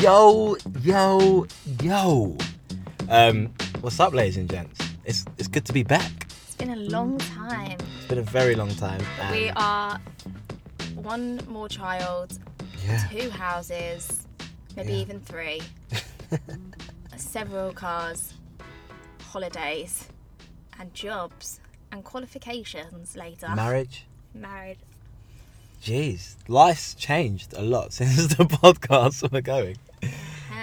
Yo, yo, yo. Um, what's up, ladies and gents? It's it's good to be back. It's been a long time. It's been a very long time. and- We are one more child, yeah. two houses, maybe Yeah. even three, several cars, holidays, and jobs and qualifications later. marriage. Married. Jeez, life's changed a lot since the podcast we're going.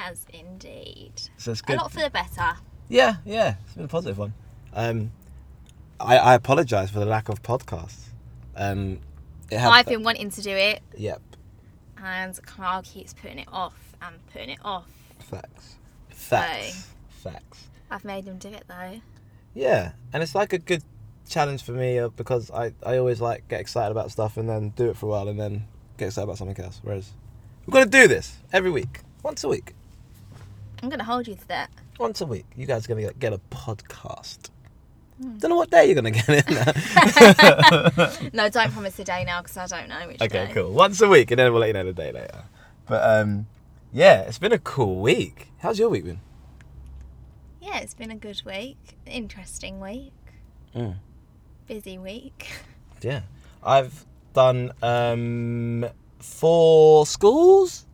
Has indeed. So it's A lot for the better. Yeah, yeah, it's been a positive one. Um, I, I apologise for the lack of podcasts. Um, it had, I've been wanting to do it, Yep, and Carl keeps putting it off and putting it off. facts, facts, facts. I've made him do it though. Yeah, and it's like a good challenge for me uh, because I, I always like get excited about stuff and then do it for a while and then get excited about something else. Whereas we're gonna do this every week, once a week, I'm going to hold you to that. once a week. You guys are gonna get, get a podcast. Don't know what day you're gonna get it. No, don't promise a day now because I don't know which day. okay, day. cool. Once a week, and then we'll let you know the day later. But um, yeah, it's been a cool week. How's your week been? Yeah, it's been a good week. Interesting week. Mm. Busy week. Yeah, I've done um four schools,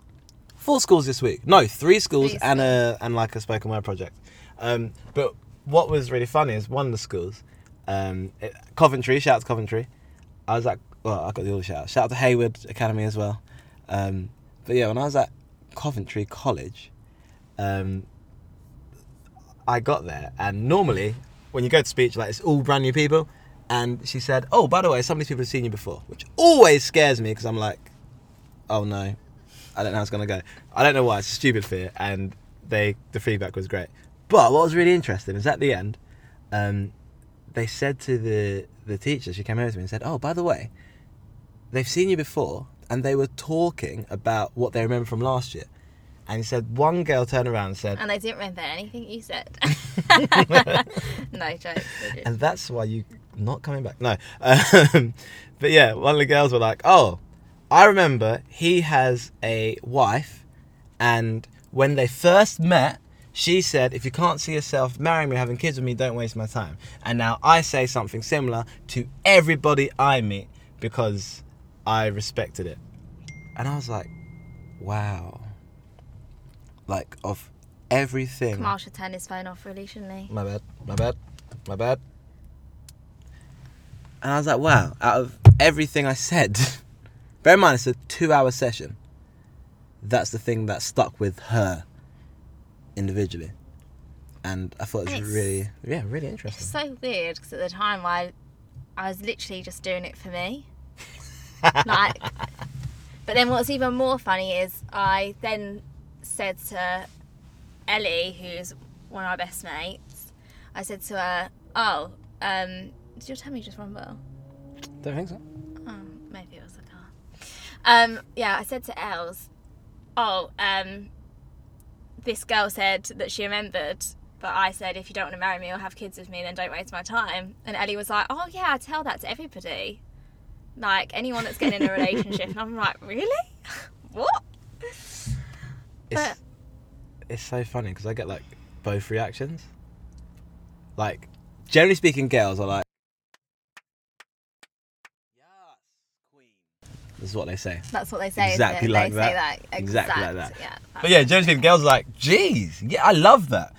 four schools this week. No, three schools Three and a and like a spoken word project. Um, but what was really funny is one of the schools, um, it, Coventry. Shout out to Coventry. I was at well, I got the all shout. Shout out to Hayward Academy as well. Um, but yeah, when I was at Coventry College, um, I got there, and normally when you go to speech, like it's all brand new people. And she said, "Oh, by the way, some of these people have seen you before," which always scares me because I'm like, "Oh no, I don't know how it's gonna go." I don't know why. It's a stupid fear, and they the feedback was great. But what was really interesting is at the end, um, they said to the the teacher, she came over to me and said, "Oh, by the way, they've seen you before," and they were talking about what they remember from last year. And he said one girl turned around and said, And I didn't remember anything you said. no joke. And that's why you not coming back. No, um, but yeah, one of the girls were like, "Oh, I remember he has a wife, and when they first met." She said, if you can't see yourself marrying me, having kids with me, don't waste my time. And now I say something similar to everybody I meet because I respected it. And I was like, wow. Like, of everything. Should turn his phone off, really, shouldn't he? My bad. My bad. My bad. And I was like, wow, out of everything I said, bear in mind it's a two hour session. That's the thing that stuck with her individually. And I thought it was It's- really, yeah, really It's interesting. so weird because at the time I, I was literally just doing it for me. like, but then what's even more funny is I then said to Ellie, who's one of my best mates, I said to her, "Oh, um, did your tummy just rumble?" Don't think so. Oh, maybe it was. Um, yeah, I said to Els, "Oh, um, this girl said that she remembered." But I said, if you don't want to marry me or have kids with me, then don't waste my time. And Ellie was like, oh, yeah, I tell that to everybody. Like, anyone that's getting in a relationship. And I'm like, really? what? It's, But- it's so funny because I get like both reactions. Like, generally speaking, girls are like, This is what they say. That's what they say. Exactly isn't it? like they that. Say that. Exactly like that. Yeah. But yeah, generally speaking, girls are like, geez, yeah, I love that.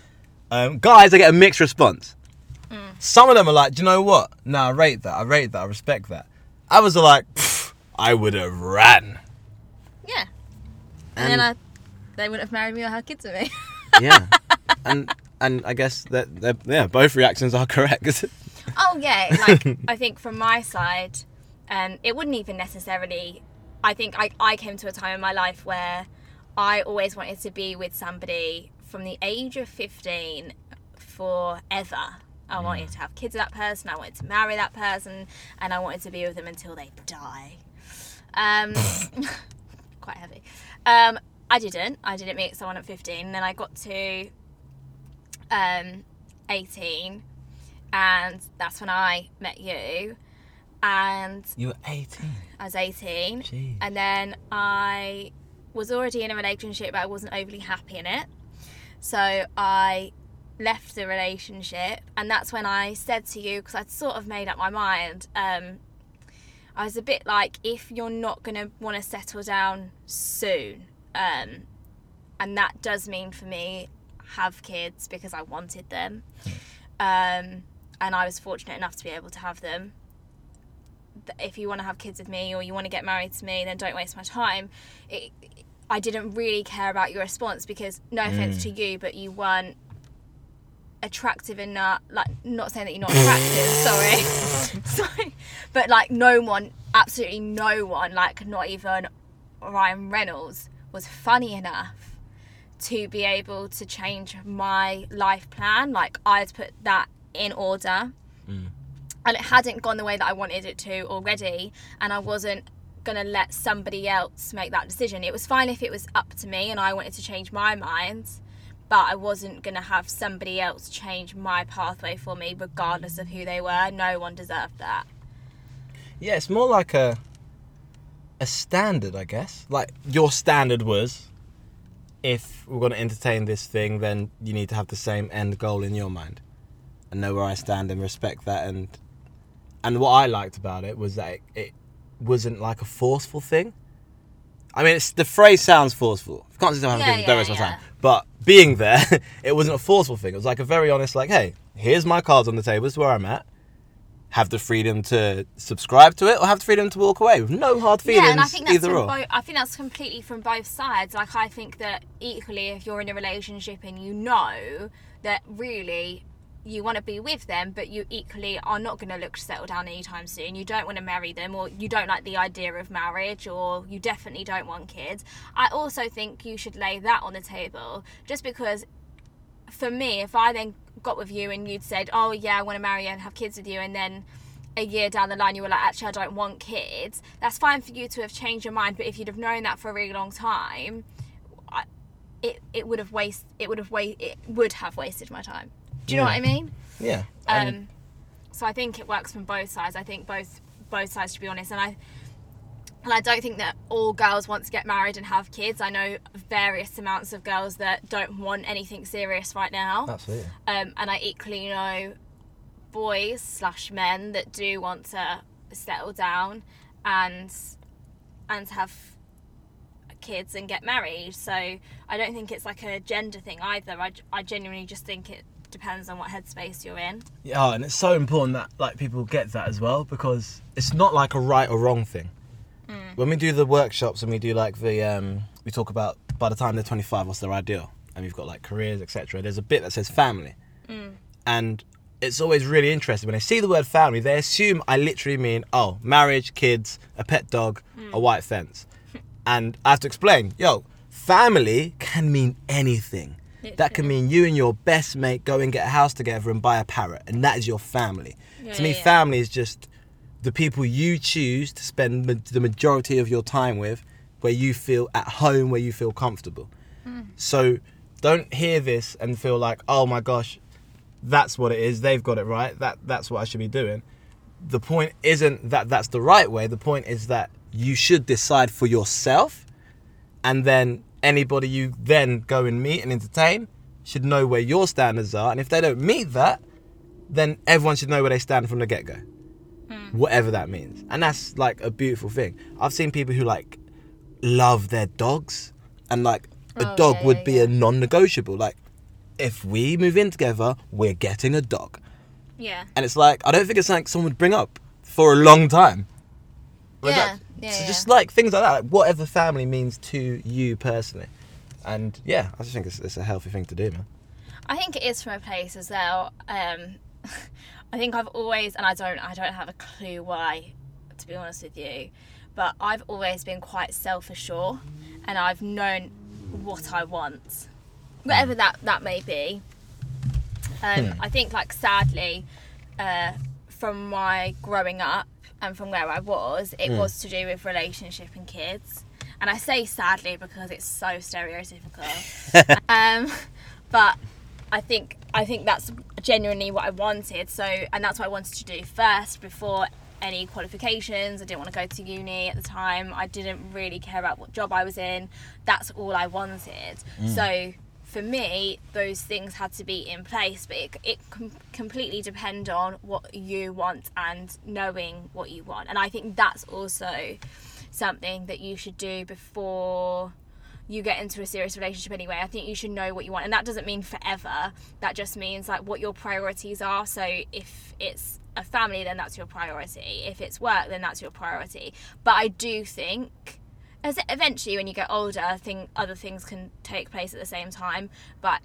Um, guys, I get a mixed response. Mm. Some of them are like, do you know what? No, I rate that. I rate that. I respect that. Others are like, I would have ran. Yeah. And, then I, they wouldn't have married me or had kids with me. yeah, and and I guess that that- yeah, both reactions are correct. Oh yeah, like I think from my side, um, it wouldn't even necessarily. I think I, I came to a time in my life where I always wanted to be with somebody from the age of fifteen forever. I wanted to have kids with that person. I wanted to marry that person, and I wanted to be with them until they die. Um, quite heavy. Um, I didn't. I didn't meet someone at fifteen. And then I got to um, eighteen, and that's when I met you. And you were 18. I was 18. Jeez. And then I was already in a relationship, but I wasn't overly happy in it. So I left the relationship, and that's when I said to you, because I'd sort of made up my mind. Um, I was a bit like, if you're not going to want to settle down soon, um, and that does mean for me have kids because I wanted them, um, and I was fortunate enough to be able to have them. If you want to have kids with me or you want to get married to me, then don't waste my time. It, I didn't really care about your response because, no mm. offense to you, but you weren't attractive enough. Like, not saying that you're not attractive, sorry, sorry, but like no one, absolutely no one, like not even Ryan Reynolds, was funny enough to be able to change my life plan. Like I had put that in order. And it hadn't gone the way that I wanted it to already, and I wasn't gonna let somebody else make that decision. It was fine if it was up to me and I wanted to change my mind, but I wasn't gonna have somebody else change my pathway for me, regardless of who they were. No one deserved that. Yeah, it's more like a a standard, I guess. Like your standard was if we're going to entertain this thing, then you need to have the same end goal in your mind and know where I stand and respect that. And and what I liked about it was that it, it wasn't like a forceful thing. I mean, it's, the phrase sounds forceful. You can't just have Yeah, kids, don't yeah, my yeah. time. But being there, it wasn't a forceful thing. It was like a very honest, like, hey, here's my cards on the table. This is where I'm at. Have the freedom to subscribe to it, or have the freedom to walk away with no hard feelings. yeah, and I think that's either or. both. I think that's completely from both sides. Like I think that equally, if you're in a relationship and you know that really you want to be with them, but you equally are not going to look to settle down anytime soon. You don't want to marry them, or you don't like the idea of marriage, or you definitely don't want kids. I also think you should lay that on the table, just because for me, if I then got with you and you'd said, "Oh yeah, I want to marry and have kids with you," and then a year down the line you were like, "Actually, I don't want kids," that's fine for you to have changed your mind. But if you'd have known that for a really long time, it it would have waste it would have wa- it would have wasted my time. Do you know what I mean? yeah. Um, and- so I think it works from both sides. I think both both sides to be honest, and I and I don't think that all girls want to get married and have kids. I know various amounts of girls that don't want anything serious right now, absolutely. um, and I equally know boys slash men that do want to settle down and and have kids and get married. So I don't think it's like a gender thing either. I, I genuinely just think it depends on what headspace you're in. Yeah, and it's so important that like people get that as well because it's not like a right or wrong thing. Hmm. When we do the workshops and we do like the um, we talk about by the time they're 25 what's their ideal and we've got like careers etc. There's a bit that says family, hmm. and it's always really interesting when they see the word family they assume I literally mean oh marriage, kids, a pet dog, a hmm. white fence, and I have to explain yo family can mean anything. That can mean you and your best mate go and get a house together and buy a parrot, and that is your family. Yeah, to me, yeah, family is just the people you choose to spend ma- the majority of your time with, where you feel at home, where you feel comfortable. Hmm. So don't hear this and feel like, oh my gosh, that's what it is. They've got it right. That that's what I should be doing. The point isn't that that's the right way. The point is that you should decide for yourself, and then anybody you then go and meet and entertain should know where your standards are. And if they don't meet that, then everyone should know where they stand from the get go. Hmm. Whatever that means. And that's like a beautiful thing. I've seen people who like love their dogs and like a Oh, dog yeah, would yeah, be yeah. a non negotiable. Like if we move in together, we're getting a dog. Yeah. And it's like I don't think it's something someone would bring up for a long time. Like Yeah, that- yeah, so yeah. just like things like that, like whatever family means to you personally. And yeah, I just think it's, it's a healthy thing to do, man. I think it is from a place as well. Um, I think I've always, and I don't, I don't have a clue why, to be honest with you, but I've always been quite self-assured, and I've known what I want, whatever that that may be. Um, Hmm. I think, like, sadly, uh, from my growing up and from where I was, it Hmm. was to do with relationship and kids. And I say sadly because it's so stereotypical. um, but I think I think that's genuinely what I wanted. So, and that's what I wanted to do first before any qualifications. I didn't want to go to uni at the time. I didn't really care about what job I was in. That's all I wanted. So for me, those things had to be in place, but it, it com- completely depend on what you want and knowing what you want. And I think that's also something that you should do before you get into a serious relationship anyway. I think you should know what you want. And that doesn't mean forever. That just means like what your priorities are. So if it's a family, then that's your priority. If it's work, then that's your priority. But I do think as eventually when you get older, I think other things can take place at the same time. But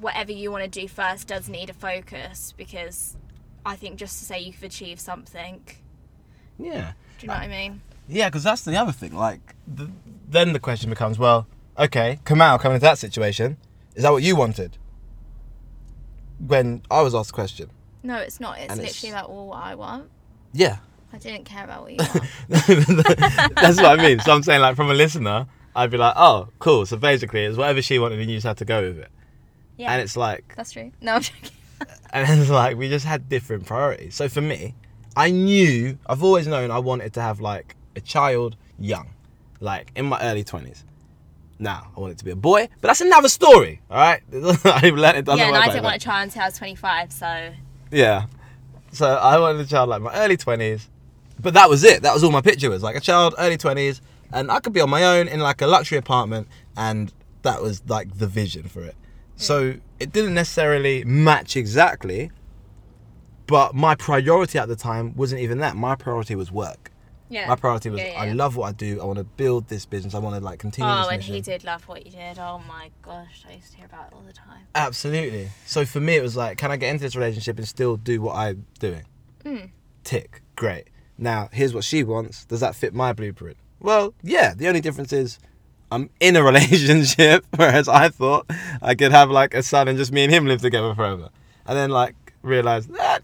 whatever you want to do first does need a focus because I think just to say you've achieved something, Yeah. do you know what I mean? Yeah, because that's the other thing. Like, the, then the question becomes, well, okay, Kamal coming into that situation, is that what you wanted? When I was asked the question, No, it's not. It's And literally it's- about all what I want. yeah, I didn't care about what you that's what I mean. So I'm saying, like, from a listener, I'd be like, oh, cool. So basically, it's whatever she wanted, and you just had to go with it. yeah, And it's like, that's true. No, I'm joking. and it's like we just had different priorities. So for me, I knew I've always known I wanted to have like a child young, like in my early twenties. Now I want it to be a boy, but that's another story. All right, I've learned it doesn't yeah, and I didn't want a child until I was 25, so Yeah, so I wanted a child like my early twenties, but that was it. That was all my picture was like a child early twenties, and I could be on my own in like a luxury apartment, and that was like the vision for it. So it didn't necessarily match exactly, but my priority at the time wasn't even that. My priority was work. yeah. My priority was Yeah, yeah, I love what I do. I want to build this business. I want to like continue Oh, this and he did love what you did. Oh my gosh, I used to hear about it all the time. Absolutely. So for me, it was like, can I get into this relationship and still do what I'm doing? Mm. Tick. Great. Now, here's what she wants. Does that fit my blueprint? Well, yeah. The only difference is I'm in a relationship, whereas I thought I could have like a son and just me and him live together forever. And then like realize that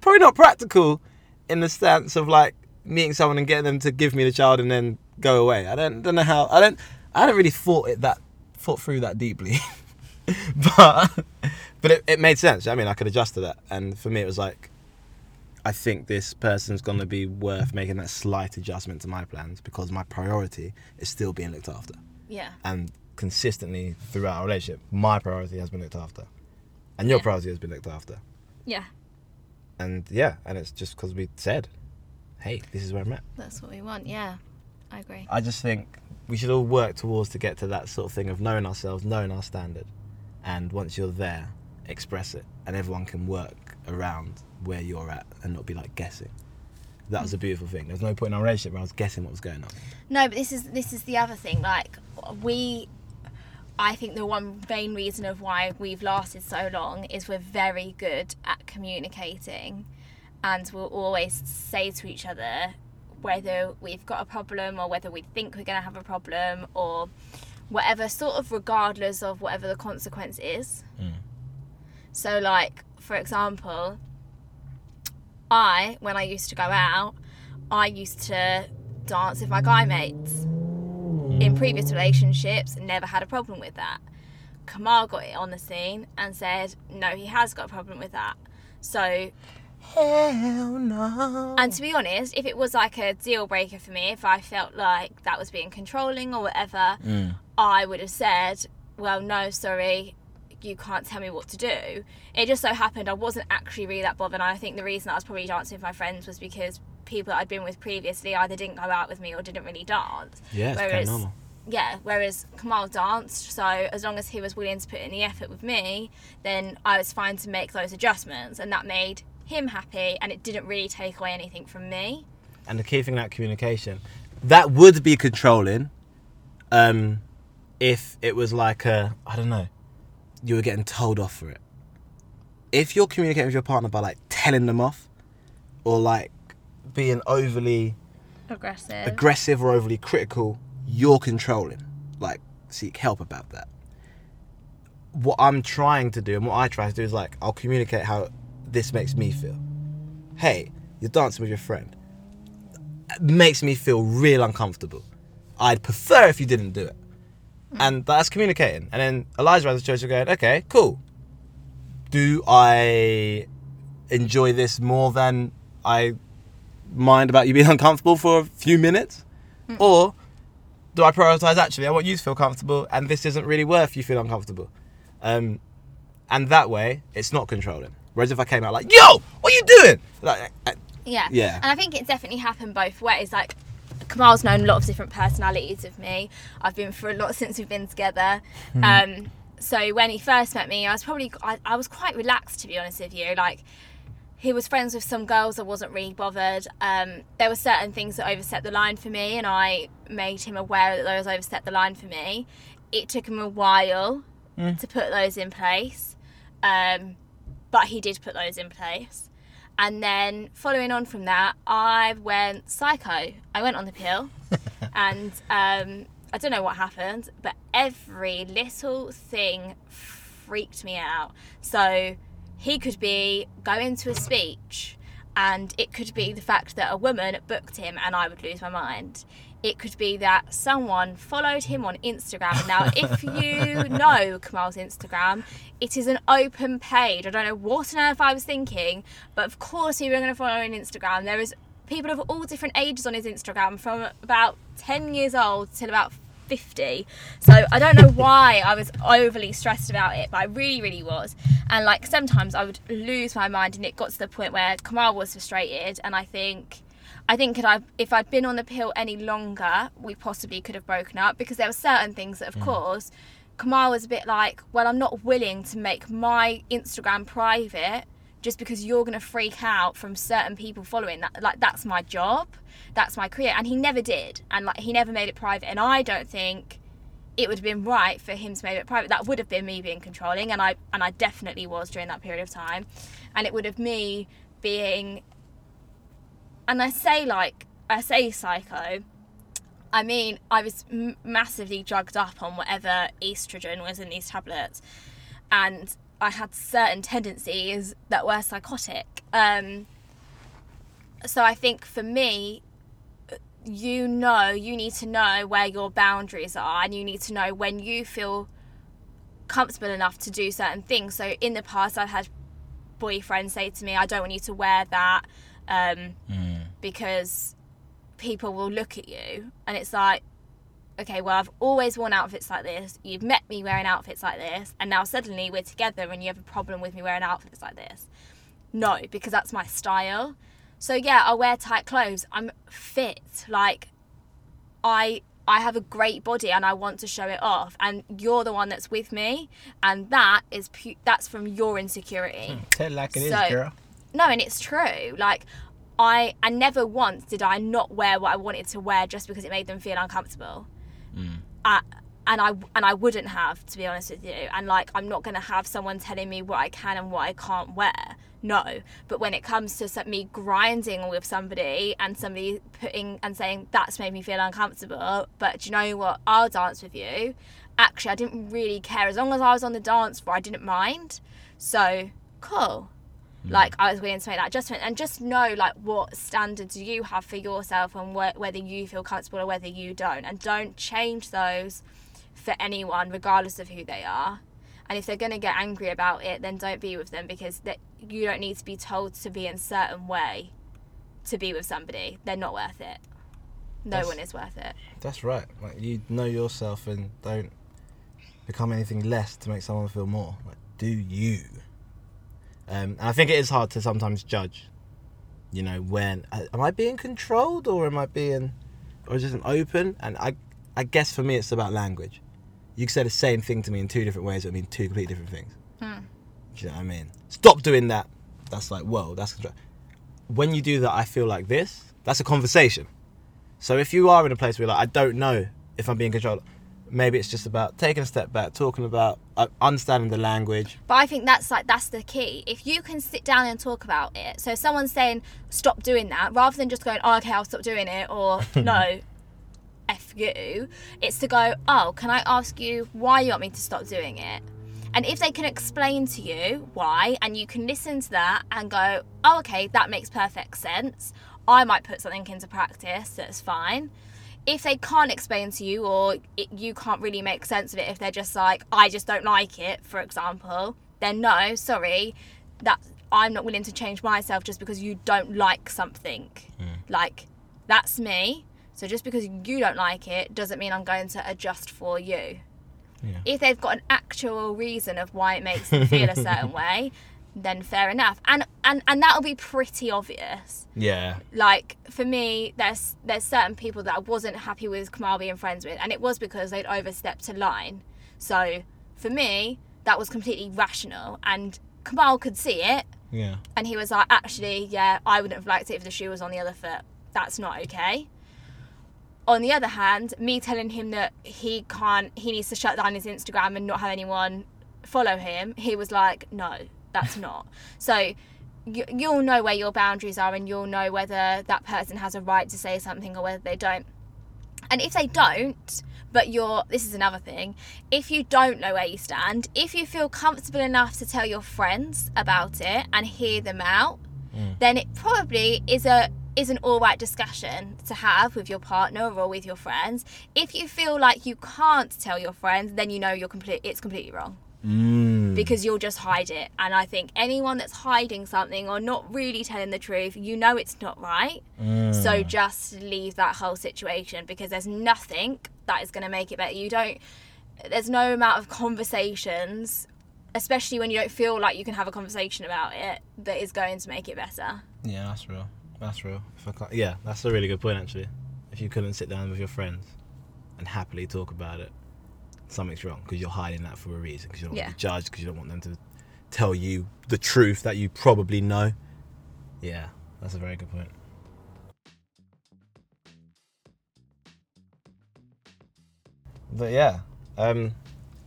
probably not practical in the stance of like meeting someone and getting them to give me the child and then go away. I don't don't know how I don't I hadn't really thought it that thought through that deeply. but but it, it made sense. I mean, I could adjust to that, and for me, it was like, I think this person's gonna be worth making that slight adjustment to my plans because my priority is still being looked after, Yeah. and consistently throughout our relationship, my priority has been looked after, and your Yeah. priority has been looked after, Yeah. and yeah, and it's just because we said, hey, this is where I'm at. That's what we want. Yeah. I agree. I just think we should all work towards to get to that sort of thing of knowing ourselves, knowing our standard, and once you're there, express it, and everyone can work around where you're at and not be like guessing. That was a beautiful thing. There's no point in our relationship where I was guessing what was going on. No, but this is this is the other thing. Like we, I think the one main reason of why we've lasted so long is we're very good at communicating, and we'll always say to each other whether we've got a problem or whether we think we're going to have a problem or whatever, sort of regardless of whatever the consequence is. Mm. So, like for example, I when I used to go out, I used to dance with my guy mates. In previous relationships, never had a problem with that. Kamal got it on the scene and said, no, he has got a problem with that. So, Hell no. and to be honest, if it was like a deal breaker for me, if I felt like that was being controlling or whatever, Mm. I would have said, well, no, sorry, you can't tell me what to do. It just so happened I wasn't actually really that bothered. And I think the reason I was probably dancing with my friends was because people that I'd been with previously either didn't go out with me or didn't really dance. Yeah, Whereas- normal. Yeah, whereas Kamal danced, so as long as he was willing to put in the effort with me, then I was fine to make those adjustments, and that made him happy, and it didn't really take away anything from me. And the key thing that communication, that would be controlling, um, if it was like a I don't know, you were getting told off for it. If you're communicating with your partner by like telling them off, or like being overly Aggressive. aggressive or overly critical, you're controlling. Like, seek help about that. What I'm trying to do and what I try to do is like, I'll communicate how this makes me feel. Hey, you're dancing with your friend. It makes me feel real uncomfortable. I'd prefer if you didn't do it. And that's communicating. And then Elijah has a choice of going, okay, cool. Do I enjoy this more than I mind about you being uncomfortable for a few minutes? Or do I prioritize actually I want you to feel comfortable and this isn't really worth you feel uncomfortable? Um, and that way it's not controlling. Whereas if I came out like, yo, what are you doing? Like, uh, Yeah. Yeah. And I think it's definitely happened both ways. Like Kamal's known a lot of different personalities of me. I've been through a lot since we've been together. Hmm. Um, so when he first met me, I was probably I, I was quite relaxed to be honest with you. Like he was friends with some girls. I wasn't really bothered. Um, there were certain things that overset the line for me, and I made him aware that those overset the line for me. It took him a while to put those in place, um, but he did put those in place. And then following on from that, I went psycho. I went on the pill, and um, I don't know what happened, but every little thing freaked me out. So he could be going to a speech, and it could be the fact that a woman booked him, and I would lose my mind. It could be that someone followed him on Instagram. Now, if you know Kamal's Instagram, it is an open page. I don't know what on earth I was thinking, but of course, we were going to follow on Instagram. There is people of all different ages on his Instagram, from about 10 years old till about 50. So I don't know why I was overly stressed about it, but I really, really was. And like sometimes I would lose my mind, and it got to the point where Kamal was frustrated, and I think. I think I, if I'd been on the pill any longer, we possibly could have broken up because there were certain things that, of mm. course, Kamal was a bit like, well, I'm not willing to make my Instagram private just because you're going to freak out from certain people following that. Like, that's my job, that's my career. And he never did. And, like, he never made it private. And I don't think it would have been right for him to make it private. That would have been me being controlling. And I, and I definitely was during that period of time. And it would have me being, and I say, like, I say psycho. I mean, I was massively drugged up on whatever estrogen was in these tablets, and I had certain tendencies that were psychotic. Um, so I think for me, you know, you need to know where your boundaries are, and you need to know when you feel comfortable enough to do certain things. So in the past, I've had boyfriends say to me, "I don't want you to wear that." Um, because people will look at you and it's like okay well i've always worn outfits like this. You've met me wearing outfits like this and now suddenly we're together and you have a problem with me wearing outfits like this. No because that's my style. So yeah i wear tight clothes. I'm fit. Like i i have a great body and i want to show it off. And you're the one that's with me and that is pu- that's from your insecurity. Hmm, tell like it is, So- girl. no, and it's true. Like I and never once did I not wear what I wanted to wear just because it made them feel uncomfortable. Uh, and I and I wouldn't have to be honest with you. And like I'm not gonna have someone telling me what I can and what I can't wear. No, but when it comes to me grinding with somebody and somebody putting and saying that's made me feel uncomfortable, but do you know what? I'll dance with you. Actually, I didn't really care as long as I was on the dance floor. I didn't mind. So cool Mm. like I was willing to make that adjustment and just know like what standards you have for yourself and wh- whether you feel comfortable or whether you don't and don't change those for anyone regardless of who they are and if they're going to get angry about it then don't be with them because that you don't need to be told to be in a certain way to be with somebody they're not worth it no That's- one is worth it That's right. Like you know yourself and don't become anything less to make someone feel more. Like do you? Um, and I think it is hard to sometimes judge. You know when uh, am I being controlled or am I being, or is it open? And I, I guess for me it's about language. You can say the same thing to me in two different ways. It mean two completely different things. Hmm. Do you know what I mean? Stop doing that. That's like whoa. That's control. When you do that, I feel like this. That's a conversation. So if you are in a place where like I don't know if I'm being controlled, maybe it's just about taking a step back, talking about uh, understanding the language. But I think that's like that's the key. If you can sit down and talk about it. So if someone's saying stop doing that, rather than just going, oh, okay, I'll stop doing it, or no, f you. It's to go, oh, can I ask you why you want me to stop doing it? And if they can explain to you why, and you can listen to that and go, oh, okay, that makes perfect sense. I might put something into practice that's fine. If they can't explain to you, or it, you can't really make sense of it, if they're just like, I just don't like it, for example, then no, sorry, that I'm not willing to change myself just because you don't like something. Hmm. Like, that's me. So just because you don't like it doesn't mean I'm going to adjust for you. Yeah. If they've got an actual reason of why it makes them feel a certain way, then fair enough. And and and that'll be pretty obvious. Yeah. Like for me, there's there's certain people that I wasn't happy with Kamal being friends with, and it was because they'd overstepped a line. So for me, that was completely rational, and Kamal could see it, Yeah. and he was like, actually, yeah, I wouldn't have liked it if the shoe was on the other foot. That's not okay. On the other hand, me telling him that he can't, he needs to shut down his Instagram and not have anyone follow him, he was like, no, that's not. So you, you'll know where your boundaries are and you'll know whether that person has a right to say something or whether they don't. And if they don't, but you're, this is another thing, if you don't know where you stand, if you feel comfortable enough to tell your friends about it and hear them out, then it probably is a is an all right discussion to have with your partner or with your friends. If you feel like you can't tell your friends, then you know you're complete it's completely wrong Mm. Because you'll just hide it. And I think anyone that's hiding something or not really telling the truth, you know it's not right. Mm. So just leave that whole situation because there's nothing that is going to make it better. You don't, there's no amount of conversations, especially when you don't feel like you can have a conversation about it, that is going to make it better. Yeah, that's real. That's real. Yeah, that's a really good point actually. If you couldn't sit down with your friends and happily talk about it, something's wrong because you're hiding that for a reason because you don't Yeah. want to be judged because you don't want them to tell you the truth that you probably know. Yeah, that's a very good point. But yeah, um,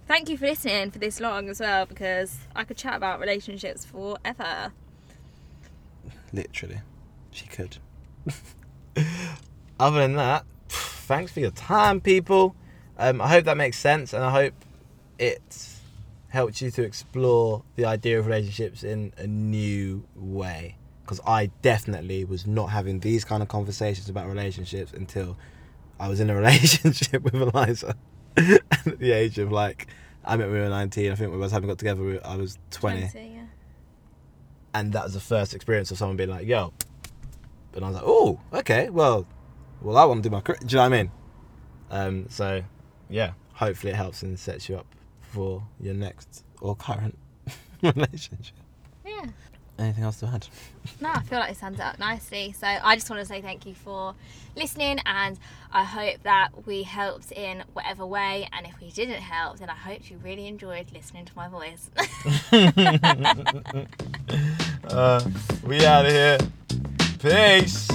Thank you for listening for this long as well because I could chat about relationships forever. literally, she could. Other than that, thanks for your time, people. Um, I hope that makes sense, and I hope it helped you to explore the idea of relationships in a new way. Because I definitely was not having these kind of conversations about relationships until I was in a relationship with Eliza at the age of like, I met when we were 19. I think we was having got together. we- I was 20 yeah. and that was the first experience of someone being like, "Yo," and I was like, "Oh, okay, well, well, I want to do my. Do you know what I mean? Um, so, yeah, hopefully it helps and sets you up for your next or current relationship. Yeah. Anything else to add? No, I feel like it sums it up nicely. So I just want to say thank you for listening, and I hope that we helped in whatever way. And if we didn't help, then I hope you really enjoyed listening to my voice. uh, we out of here. Peace.